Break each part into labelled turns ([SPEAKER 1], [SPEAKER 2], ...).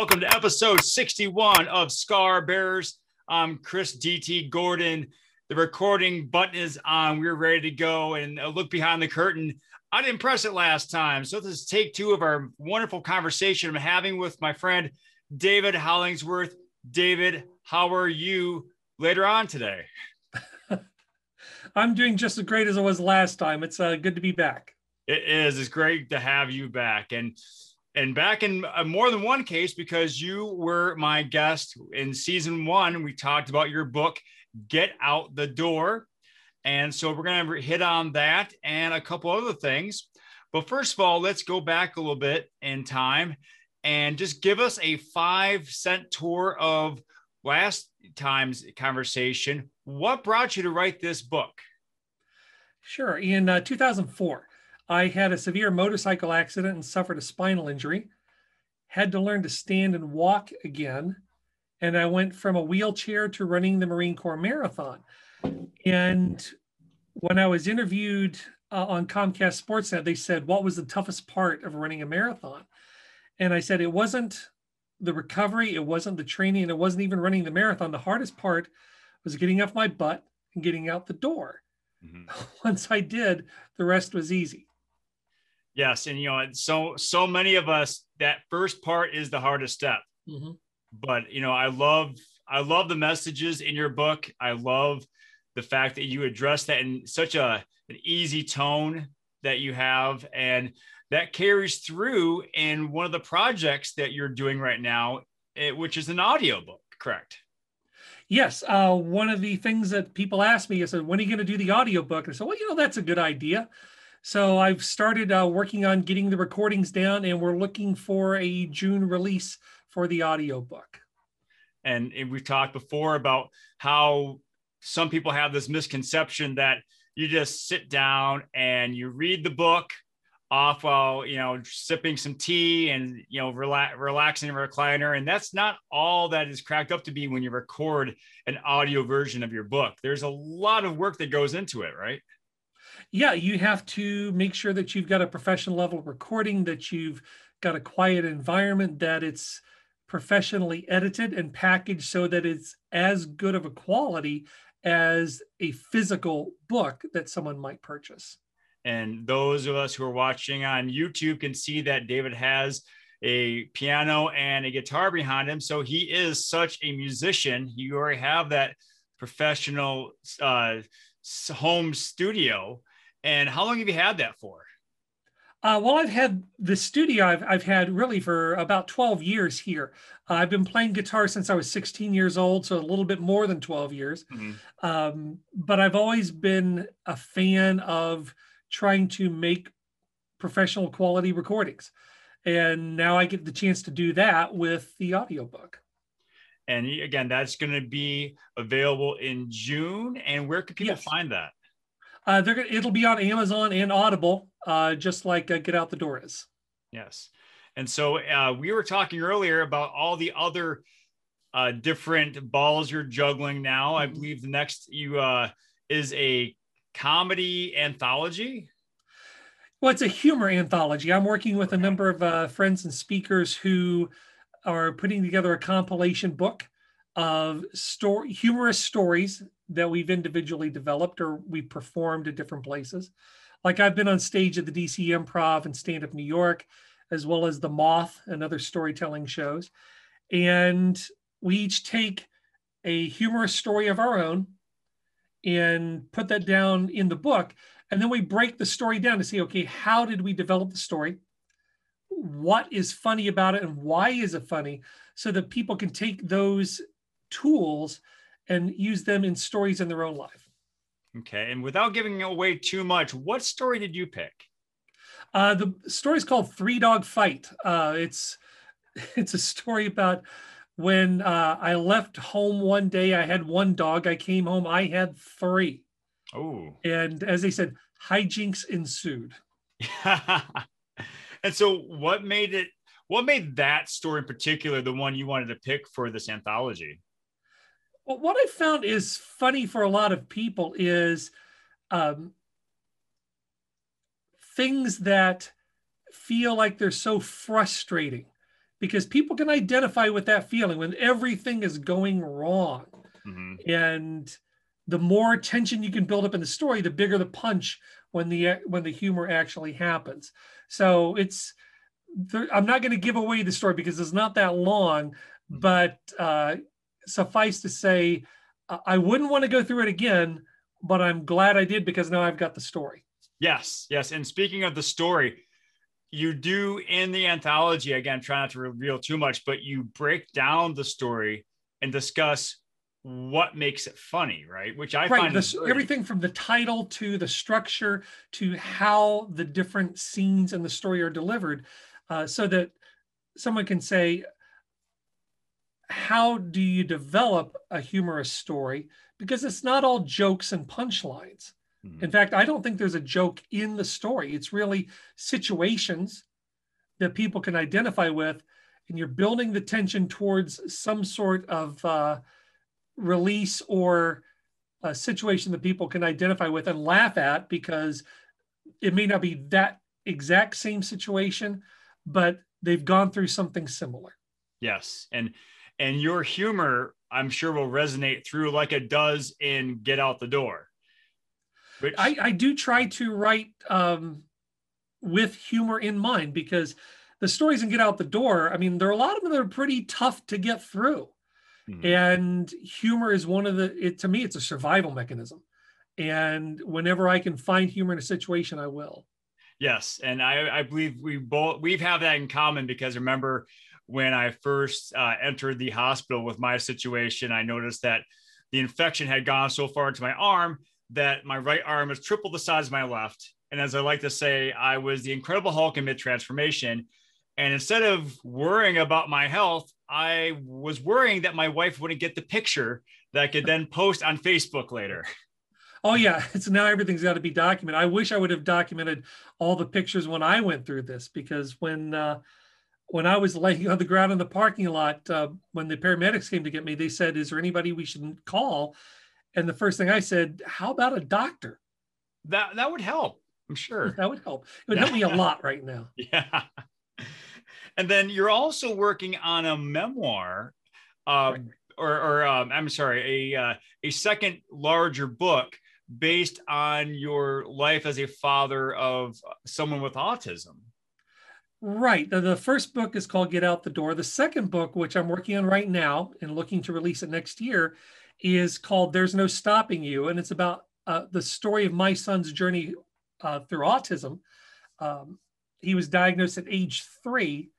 [SPEAKER 1] welcome to episode 61 of Scar Bearers. I'm Chris DT Gordon. The recording button is on. We're ready to go and a look behind the curtain. I didn't press it last time. So this is take two of our wonderful conversation I'm having with my friend David Hollingsworth. David, how are you later on today?
[SPEAKER 2] I'm doing just as great as I was last time. It's uh, good to be back.
[SPEAKER 1] It is. It's great to have you back. And and back in uh, more than one case because you were my guest in season one. We talked about your book, Get Out the Door. And so we're going to hit on that and a couple other things. But first of all, let's go back a little bit in time and just give us a five cent tour of last time's conversation. What brought you to write this book?
[SPEAKER 2] Sure. In uh, 2004, I had a severe motorcycle accident and suffered a spinal injury. Had to learn to stand and walk again. And I went from a wheelchair to running the Marine Corps Marathon. And when I was interviewed uh, on Comcast Sportsnet, they said, What was the toughest part of running a marathon? And I said, It wasn't the recovery, it wasn't the training, and it wasn't even running the marathon. The hardest part was getting off my butt and getting out the door. Mm-hmm. Once I did, the rest was easy.
[SPEAKER 1] Yes, and you know, so so many of us that first part is the hardest step. Mm-hmm. But you know, I love I love the messages in your book. I love the fact that you address that in such a an easy tone that you have and that carries through in one of the projects that you're doing right now eh, which is an audiobook correct
[SPEAKER 2] yes uh, one of the things that people ask me is when are you going to do the audiobook and i said well you know that's a good idea so I've started uh, working on getting the recordings down, and we're looking for a June release for the audiobook.
[SPEAKER 1] And, and we've talked before about how some people have this misconception that you just sit down and you read the book off while you know sipping some tea and you know relax, relaxing in a recliner. And that's not all that is cracked up to be when you record an audio version of your book. There's a lot of work that goes into it right
[SPEAKER 2] yeah, you have to make sure that you've got a professional level recording, that you've got a quiet environment, that it's professionally edited and packaged so that it's as good of a quality as a physical book that someone might purchase.
[SPEAKER 1] And those of us who are watching on YouTube can see that David has a piano and a guitar behind him. So he is such a musician. You already have that professional uh, home studio. And how long have you had that for?
[SPEAKER 2] Uh, well, I've had the studio I've, I've had really for about 12 years here. Uh, I've been playing guitar since I was 16 years old, so a little bit more than 12 years. Mm-hmm. Um, but I've always been a fan of trying to make professional quality recordings. And now I get the chance to do that with the audiobook.
[SPEAKER 1] And again, that's going to be available in June. And where can people yes. find that?
[SPEAKER 2] Uh, they're it'll be on Amazon and Audible, uh, just like uh, Get Out the Door is.
[SPEAKER 1] Yes, and so uh, we were talking earlier about all the other uh, different balls you're juggling now. I mm-hmm. believe the next you uh, is a comedy anthology.
[SPEAKER 2] Well, it's a humor anthology. I'm working with a number of uh, friends and speakers who are putting together a compilation book of story humorous stories that we've individually developed or we performed at different places. Like I've been on stage at the DC Improv and Stand Up New York, as well as the Moth and other storytelling shows. And we each take a humorous story of our own and put that down in the book. And then we break the story down to see, okay, how did we develop the story? What is funny about it and why is it funny? So that people can take those tools and use them in stories in their own life.
[SPEAKER 1] Okay. And without giving away too much, what story did you pick?
[SPEAKER 2] Uh, the story is called Three Dog Fight. Uh, it's it's a story about when uh, I left home one day. I had one dog. I came home. I had three.
[SPEAKER 1] Oh.
[SPEAKER 2] And as they said, hijinks ensued.
[SPEAKER 1] and so, what made it? What made that story in particular the one you wanted to pick for this anthology?
[SPEAKER 2] Well, what I found is funny for a lot of people is um, things that feel like they're so frustrating because people can identify with that feeling when everything is going wrong. Mm-hmm. And the more tension you can build up in the story, the bigger the punch when the when the humor actually happens. So it's I'm not going to give away the story because it's not that long, mm-hmm. but uh, suffice to say, I wouldn't want to go through it again, but I'm glad I did because now I've got the story.
[SPEAKER 1] Yes, yes. And speaking of the story, you do in the anthology again try not to reveal too much but you break down the story and discuss what makes it funny right which i right, find
[SPEAKER 2] the, everything from the title to the structure to how the different scenes in the story are delivered uh, so that someone can say how do you develop a humorous story because it's not all jokes and punchlines Mm-hmm. In fact, I don't think there's a joke in the story. It's really situations that people can identify with, and you're building the tension towards some sort of uh, release or a situation that people can identify with and laugh at because it may not be that exact same situation, but they've gone through something similar.
[SPEAKER 1] Yes, and and your humor, I'm sure, will resonate through like it does in Get Out the Door
[SPEAKER 2] which... I, I do try to write um, with humor in mind because the stories in get out the door. I mean, there are a lot of them that are pretty tough to get through. Mm-hmm. And humor is one of the, it, to me, it's a survival mechanism. And whenever I can find humor in a situation, I will.
[SPEAKER 1] Yes. And I, I believe we both, we've have that in common because remember when I first uh, entered the hospital with my situation, I noticed that the infection had gone so far into my arm that my right arm is triple the size of my left. And as I like to say, I was the Incredible Hulk in mid transformation. And instead of worrying about my health, I was worrying that my wife wouldn't get the picture that I could then post on Facebook later.
[SPEAKER 2] Oh yeah, it's now everything's got to be documented. I wish I would have documented all the pictures when I went through this because when uh, when I was laying on the ground in the parking lot, uh, when the paramedics came to get me, they said, "Is there anybody we should call?" And the first thing I said, how about a doctor?
[SPEAKER 1] That that would help. I'm sure.
[SPEAKER 2] that would help. It would help me a lot right now.
[SPEAKER 1] Yeah. And then you're also working on a memoir, uh, right. or, or um, I'm sorry, a uh, a second larger book based on your life as a father of someone with autism.
[SPEAKER 2] Right. The, the first book is called Get Out the Door. The second book, which I'm working on right now and looking to release it next year, is called There's No Stopping You. And it's about uh, the story of my son's journey uh, through autism. Um, he was diagnosed at age three.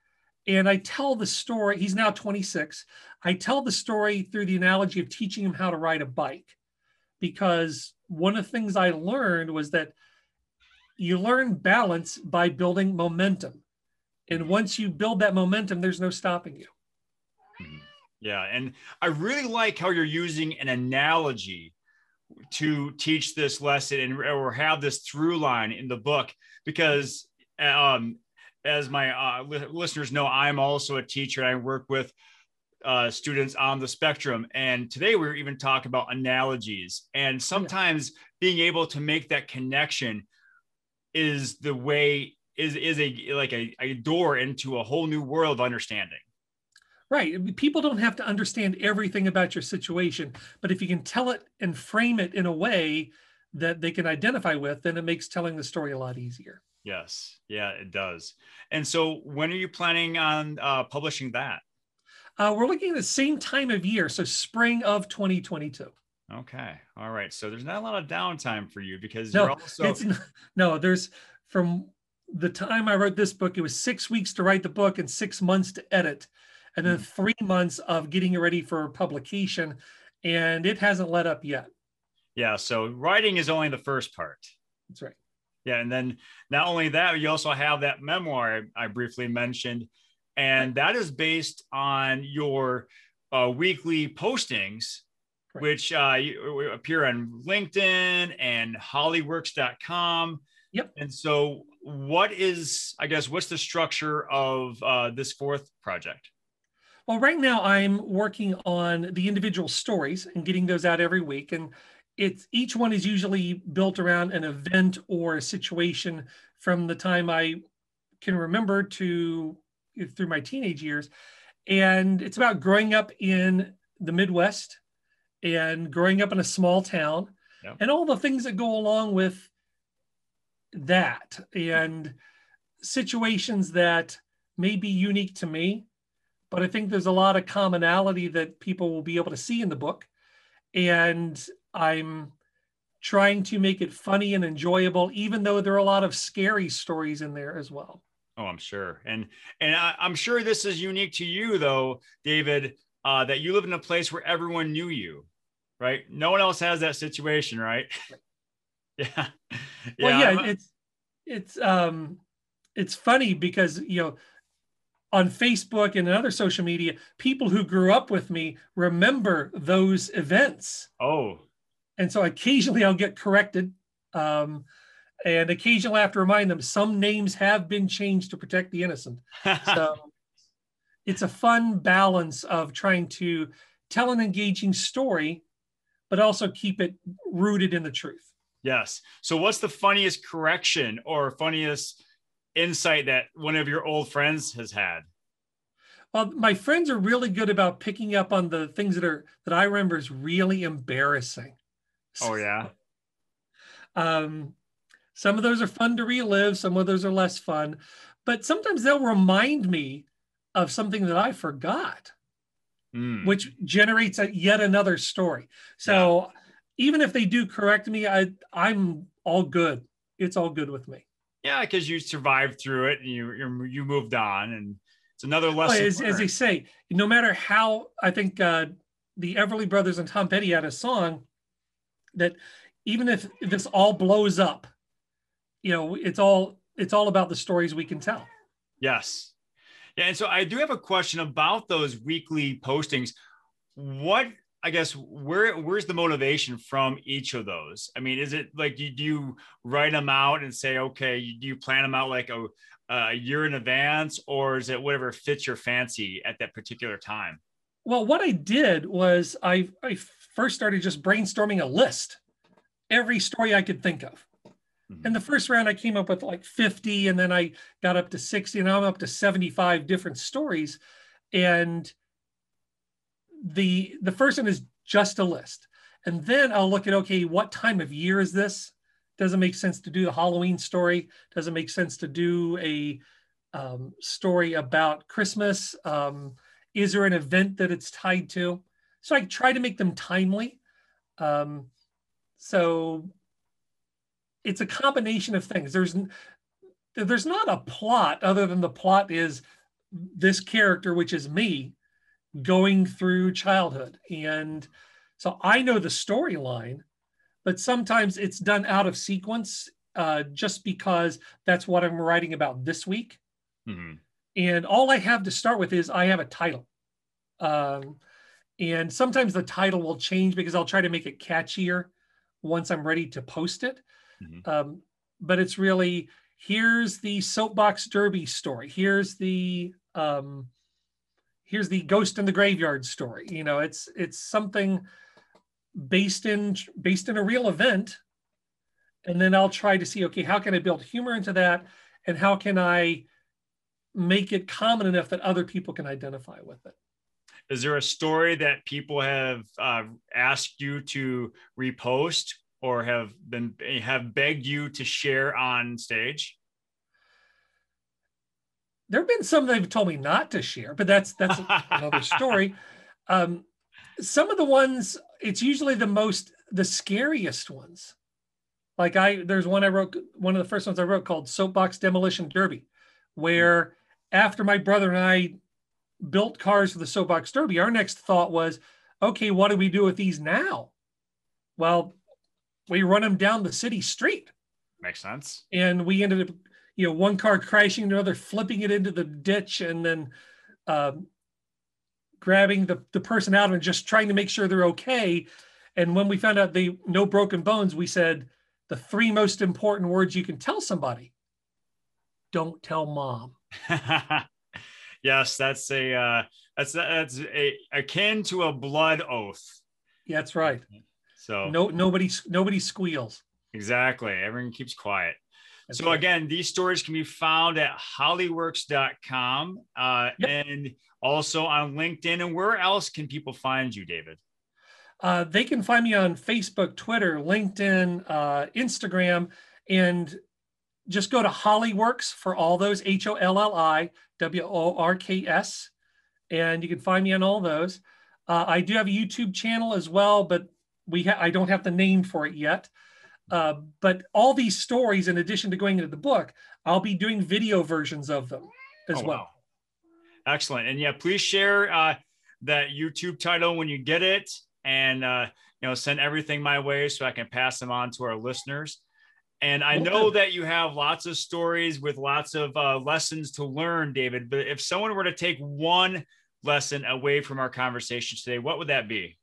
[SPEAKER 2] And I tell the story, he's now 26. I tell the story through the analogy of teaching him how to ride a bike. Because one of the things I learned was that you learn balance by building momentum. And once you build that momentum, there's no stopping you.
[SPEAKER 1] Yeah. And I really like how you're using an analogy to teach this lesson and or have this through line in the book because um, as my uh, li- listeners know, I'm also a teacher. I work with uh, students on the spectrum. And today we are even talking about analogies. And sometimes being able to make that connection is the way is is a like a, a door into a whole new world of understanding.
[SPEAKER 2] Right. People don't have to understand everything about your situation, but if you can tell it and frame it in a way that they can identify with, then it makes telling the story a lot easier.
[SPEAKER 1] Yes. Yeah, it does. And so when are you planning on uh, publishing that?
[SPEAKER 2] Uh, we're looking at the same time of year, so spring of 2022.
[SPEAKER 1] Okay. All right. So there's not a lot of downtime for you because
[SPEAKER 2] no,
[SPEAKER 1] you're also
[SPEAKER 2] it's, no, there's from the time I wrote this book, it was six weeks to write the book and six months to edit and then mm. three months of getting it ready for publication, and it hasn't let up yet.
[SPEAKER 1] Yeah, so writing is only the first part.
[SPEAKER 2] That's right.
[SPEAKER 1] Yeah, and then not only that, you also have that memoir I, I briefly mentioned, and that is based on your uh, weekly postings, right. which uh, appear on LinkedIn and Holliworks.com.
[SPEAKER 2] Yep.
[SPEAKER 1] And so, what is, I guess, what's the structure of uh, this fourth project?
[SPEAKER 2] Well, right now I'm working on the individual stories and getting those out every week. And it's each one is usually built around an event or a situation from the time I can remember to through my teenage years. And it's about growing up in the Midwest and growing up in a small town
[SPEAKER 1] Yep.
[SPEAKER 2] and all the things that go along with that and situations that may be unique to me. But I think there's a lot of commonality that people will be able to see in the book. And I'm trying to make it funny and enjoyable, even though there are a lot of scary stories in there as well.
[SPEAKER 1] Oh, I'm sure, and and I, I'm sure this is unique to you, though, David. Uh, that you live in a place where everyone knew you, right? No one else has that situation, right? yeah.
[SPEAKER 2] Well, yeah, it's it's um it's funny because you know on Facebook and other social media, people who grew up with me remember those events.
[SPEAKER 1] oh,
[SPEAKER 2] and so occasionally I'll get corrected. Um, and occasionally I have to remind them some names have been changed to protect the innocent. So it's a fun balance of trying to tell an engaging story, but also keep it rooted in the truth.
[SPEAKER 1] Yes. So, what's the funniest correction or funniest insight that one of your old friends has had?
[SPEAKER 2] Well, my friends are really good about picking up on the things that are that I remember is really embarrassing.
[SPEAKER 1] Oh yeah.
[SPEAKER 2] Um, some of those are fun to relive, some of those are less fun, but sometimes they'll remind me of something that I forgot,
[SPEAKER 1] Mm.
[SPEAKER 2] which generates a, yet another story. So even if they do correct me, I I'm all good. It's all good with me.
[SPEAKER 1] Yeah, because you survived through it and you you you moved on, and it's another lesson.
[SPEAKER 2] as, as they say, no matter how I think uh, the Everly Brothers and Tom Petty had a song that even if this all blows up, you know, it's all it's all about the stories we can tell.
[SPEAKER 1] Yes. Yeah. And so I do have a question about those weekly postings. What, I guess, where where's the motivation from each of those? I mean, is it like you do you write them out and say, okay, you, do you plan them out like a, a year in advance, or is it whatever fits your fancy at that particular time?
[SPEAKER 2] Well, what I did was I I first started just brainstorming a list, every story I could think of.
[SPEAKER 1] Mhm.
[SPEAKER 2] In the first round, I came up with like 50, and then I got up to 60, and I'm up to 75 different stories. And the the first one is just a list. And then I'll look at okay, what time of year is this? Does it make sense to do the Halloween story? Does it make sense to do a um, story about Christmas? Um, is there an event that it's tied to? So I try to make them timely. Um, so it's a combination of things. There's there's not a plot other than the plot is this character, which is me, going through childhood, and so I know the storyline, but sometimes it's done out of sequence uh, just because that's what I'm writing about this week
[SPEAKER 1] Mhm.
[SPEAKER 2] and all I have to start with is I have a title. Um, and sometimes the title will change because I'll try to make it catchier once I'm ready to post it.
[SPEAKER 1] Mhm.
[SPEAKER 2] Um, but it's really here's the soapbox derby story. Here's the um, here's the ghost in the graveyard story. You know, it's it's something based in based in a real event, and then I'll try to see okay how can I build humor into that, and how can I make it common enough that other people can identify with it.
[SPEAKER 1] Is there a story that people have uh, asked you to repost or have been have begged you to share on stage?
[SPEAKER 2] There have been some they've told me not to share, but that's that's another story. Um, some of the ones, it's usually the most the scariest ones. Like I, there's one I wrote, one of the first ones I wrote called Soapbox Demolition Derby, where after my brother and I built cars for the Soapbox Derby, our next thought was, okay, what do we do with these now? Well, we run them down the city street
[SPEAKER 1] Makes sense.
[SPEAKER 2] and we ended up, you know, one car crashing another, flipping it into the ditch, and then um, grabbing the, the person out and just trying to make sure they're okay. And when we found out they no broken bones, we said the three most important words you can tell somebody: "Don't tell mom."
[SPEAKER 1] yes, that's a uh, that's that's a akin to a blood oath.
[SPEAKER 2] Yeah, that's right.
[SPEAKER 1] So
[SPEAKER 2] No, nobody, nobody squeals.
[SPEAKER 1] exactly, everyone keeps quiet. That's so again, these stories can be found at holliworks.com uh, yep. and also on LinkedIn. And where else can people find you, David?
[SPEAKER 2] Uh, they can find me on Facebook, Twitter, LinkedIn, uh, Instagram, and just go to Holliworks for all those H O L L I W O R K S, and you can find me on all those. Uh, I do have a YouTube channel as well, but we ha- I don't have the name for it yet. Uh, but all these stories, in addition to going into the book, I'll be doing video versions of them as oh, well. Wow.
[SPEAKER 1] Excellent, and yeah, please share uh, that YouTube title when you get it and uh, you know send everything my way so I can pass them on to our listeners. And I know that you have lots of stories with lots of uh, lessons to learn, David. But if someone were to take one lesson away from our conversation today, what would that be?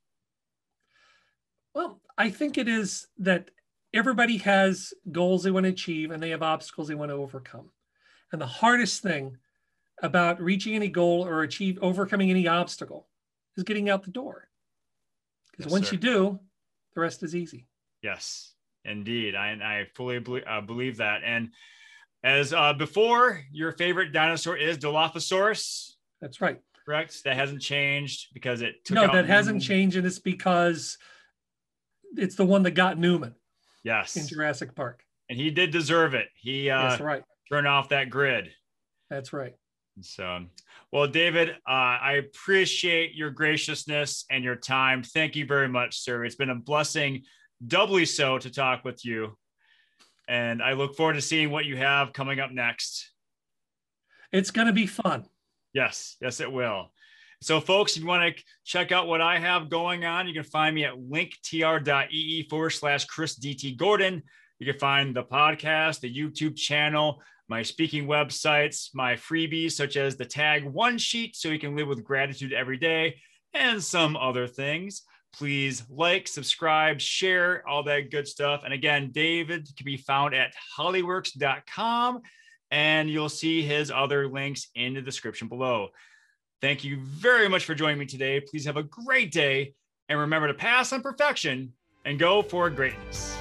[SPEAKER 2] Well, I think it is that everybody has goals they want to achieve and they have obstacles they want to overcome. And the hardest thing about reaching any goal or achieve overcoming any obstacle is getting out the door. Because yes, once sir. you do, the rest is easy.
[SPEAKER 1] Yes, indeed. I, I fully believe, uh, believe that. And as uh, before, your favorite dinosaur is Dilophosaurus.
[SPEAKER 2] That's right.
[SPEAKER 1] Correct. That hasn't changed because it
[SPEAKER 2] no, that hasn't changed, and it's because it's the one that got Newman.
[SPEAKER 1] Yes.
[SPEAKER 2] In Jurassic Park.
[SPEAKER 1] And he did deserve it. He uh, That's right. turned off that grid.
[SPEAKER 2] That's right.
[SPEAKER 1] So, well, David, uh, I appreciate your graciousness and your time. Thank you very much, sir. It's been a blessing, doubly so, to talk with you. And I look forward to seeing what you have coming up next.
[SPEAKER 2] It's going to be fun.
[SPEAKER 1] Yes, yes, it will. So, folks, if you want to check out what I have going on, you can find me at linktr.ee forward slash Chris DT Gordon. You can find the podcast, the YouTube channel, my speaking websites, my freebies, such as the tag one sheet so you can live with gratitude every day, and some other things. Please like, subscribe, share, all that good stuff. And again, David can be found at holliworks.com, and you'll see his other links in the description below. Thank you very much for joining me today. Please have a great day, and remember to pass on perfection and go for greatness.